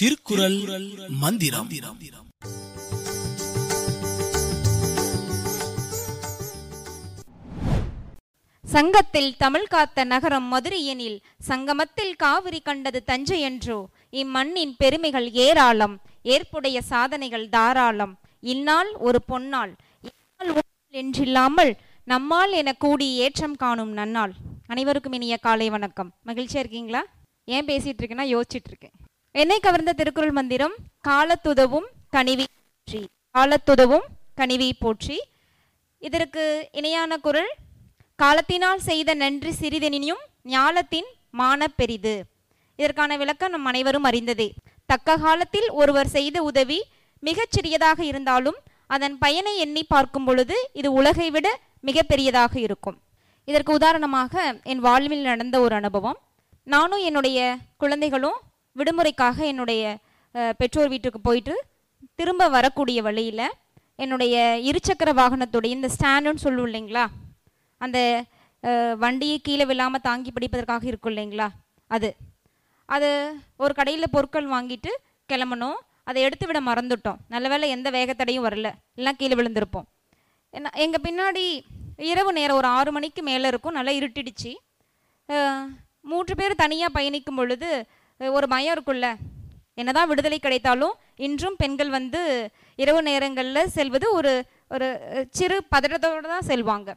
திருக்குறள் மந்திரம். சங்கத்தில் தமிழ் காத்த நகரம் மதுரையெனில் சங்கமத்தில் காவிரி கண்டது தஞ்சை என்றோ இம்மண்ணின் பெருமைகள் ஏராளம் ஏற்புடைய சாதனைகள் தாராளம். இந்நாள் ஒரு பொன்னாள் இந்நாள் என்றில்லாமல் நம்மால் என கூடி ஏற்றம் காணும் நன்னாள். அனைவருக்கும் இனிய காலை வணக்கம். மகிழ்ச்சியா இருக்கீங்களா? ஏன் பேசிட்டு இருக்கேன்னா யோசிச்சுட்டு இருக்கேன். என்னை கவர்ந்த திருக்குறள் மந்திரம் காலத்துதவும் கனிவி போற்றி. காலத்துதவும் கனிவி போற்றி. இதற்கு இணையான குரல் காலத்தினால் செய்த நன்றி சிறிதெனினும் ஞாலத்தின் மான பெரிது. இதற்கான விளக்கம் நம் அனைவரும் அறிந்ததே. தக்க காலத்தில் ஒருவர் செய்த உதவி மிகச் சிறியதாக இருந்தாலும் அதன் பயனை எண்ணி பார்க்கும் பொழுது இது உலகை விட மிகப்பெரியதாக இருக்கும். இதற்கு உதாரணமாக என் வாழ்வில் நடந்த ஒரு அனுபவம். நானும் என்னுடைய குழந்தைகளும் விடுமுறைக்காக என்னுடைய பெற்றோர் வீட்டுக்கு போயிட்டு திரும்ப வரக்கூடிய வழியில் என்னுடைய இருசக்கர வாகனத்துடைய இந்த ஸ்டாண்டுன்னு சொல்லுவோம் இல்லைங்களா? அந்த வண்டியை கீழே விழாமல் தாங்கி பிடிப்பதற்காக இருக்கும் இல்லைங்களா? அது. அது ஒரு கடையில் பொருட்கள் வாங்கிட்டு கிளம்பணும். அதை எடுத்து விட மறந்துட்டோம். நல்ல வேளை எந்த வேகத்தடையும் வரல. எல்லாம் கீழே விழுந்திருப்போம். என்ன எங்கள் பின்னாடி இரவு நேரம் ஒரு ஆறு மணிக்கு மேலே இருக்கும். நல்லா இருட்டிடுச்சு. மூன்று பேர் தனியாக பயணிக்கும் பொழுது ஒரு பயம் இருக்குல்ல என்னதான் விடுதலை கிடைத்தாலும் இன்றும் பெண்கள் வந்து இரவு நேரங்களில் செல்வது ஒரு ஒரு சிறு பதட்டத்தோடு தான் செல்வாங்க.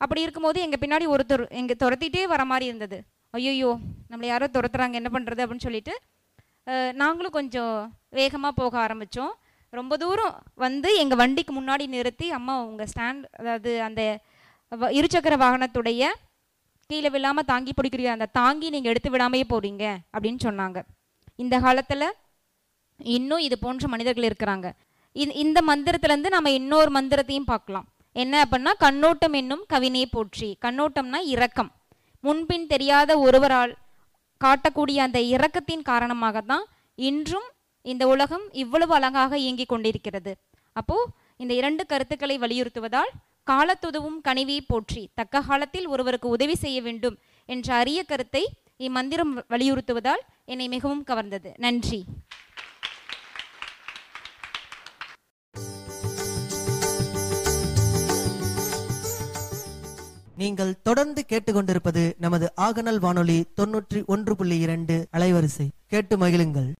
அப்படி இருக்கும்போது எங்கள் பின்னாடி ஒருத்தர் எங்கள் துரத்திட்டே வர மாதிரி இருந்தது. ஐயோ நம்மளை யாரோ துரத்துறாங்க என்ன பண்ணுறது அப்படின்னு சொல்லிட்டு நாங்களும் கொஞ்சம் வேகமாக போக ஆரம்பித்தோம் ரொம்ப தூரம் வந்து எங்கள் வண்டிக்கு முன்னாடி நிறுத்தி அம்மா உங்கள் ஸ்டாண்ட் அதாவது அந்த வ- இருசக்கர வாகனத்துடைய கீழே விழாமல் தாங்கி பிடிக்கிற அந்த தாங்கி நீங்கள் எடுத்து விடாமையே போகிறீங்க அப்படின்னு சொன்னாங்க. இந்த காலத்தில் இன்னும் இது போன்ற மனிதர்கள் இருக்கிறாங்க. இந்த மந்திரத்துலேருந்து நம்ம இன்னொரு மந்திரத்தையும் பார்க்கலாம். என்ன அப்படின்னா கண்ணோட்டம் என்னும் கவினே போற்றி. கண்ணோட்டம்னா இரக்கம். முன்பின் தெரியாத ஒருவரால் காட்டக்கூடிய அந்த இரக்கத்தின் காரணமாக தான் இன்றும் இந்த உலகம் இவ்வளவு அழகாக இயங்கிக் கொண்டிருக்கிறது. அப்போ இந்த இரண்டு கருத்துக்களை வலியுறுத்துவதால் காலத்துதவும் கனிவியை போற்றி தக்க காலத்தில் ஒருவருக்கு உதவி செய்ய வேண்டும் என்ற அரிய கருத்தை இம்மந்திரம் வலியுறுத்துவதால் என்னை மிகவும் கவர்ந்தது. நன்றி. நீங்கள் தொடர்ந்து கேட்டுக்கொண்டிருப்பது நமது ஆகநல் வானொலி தொன்னூற்றி ஒன்று புள்ளி இரண்டு அலைவரிசை. கேட்டு மகிழுங்கள்.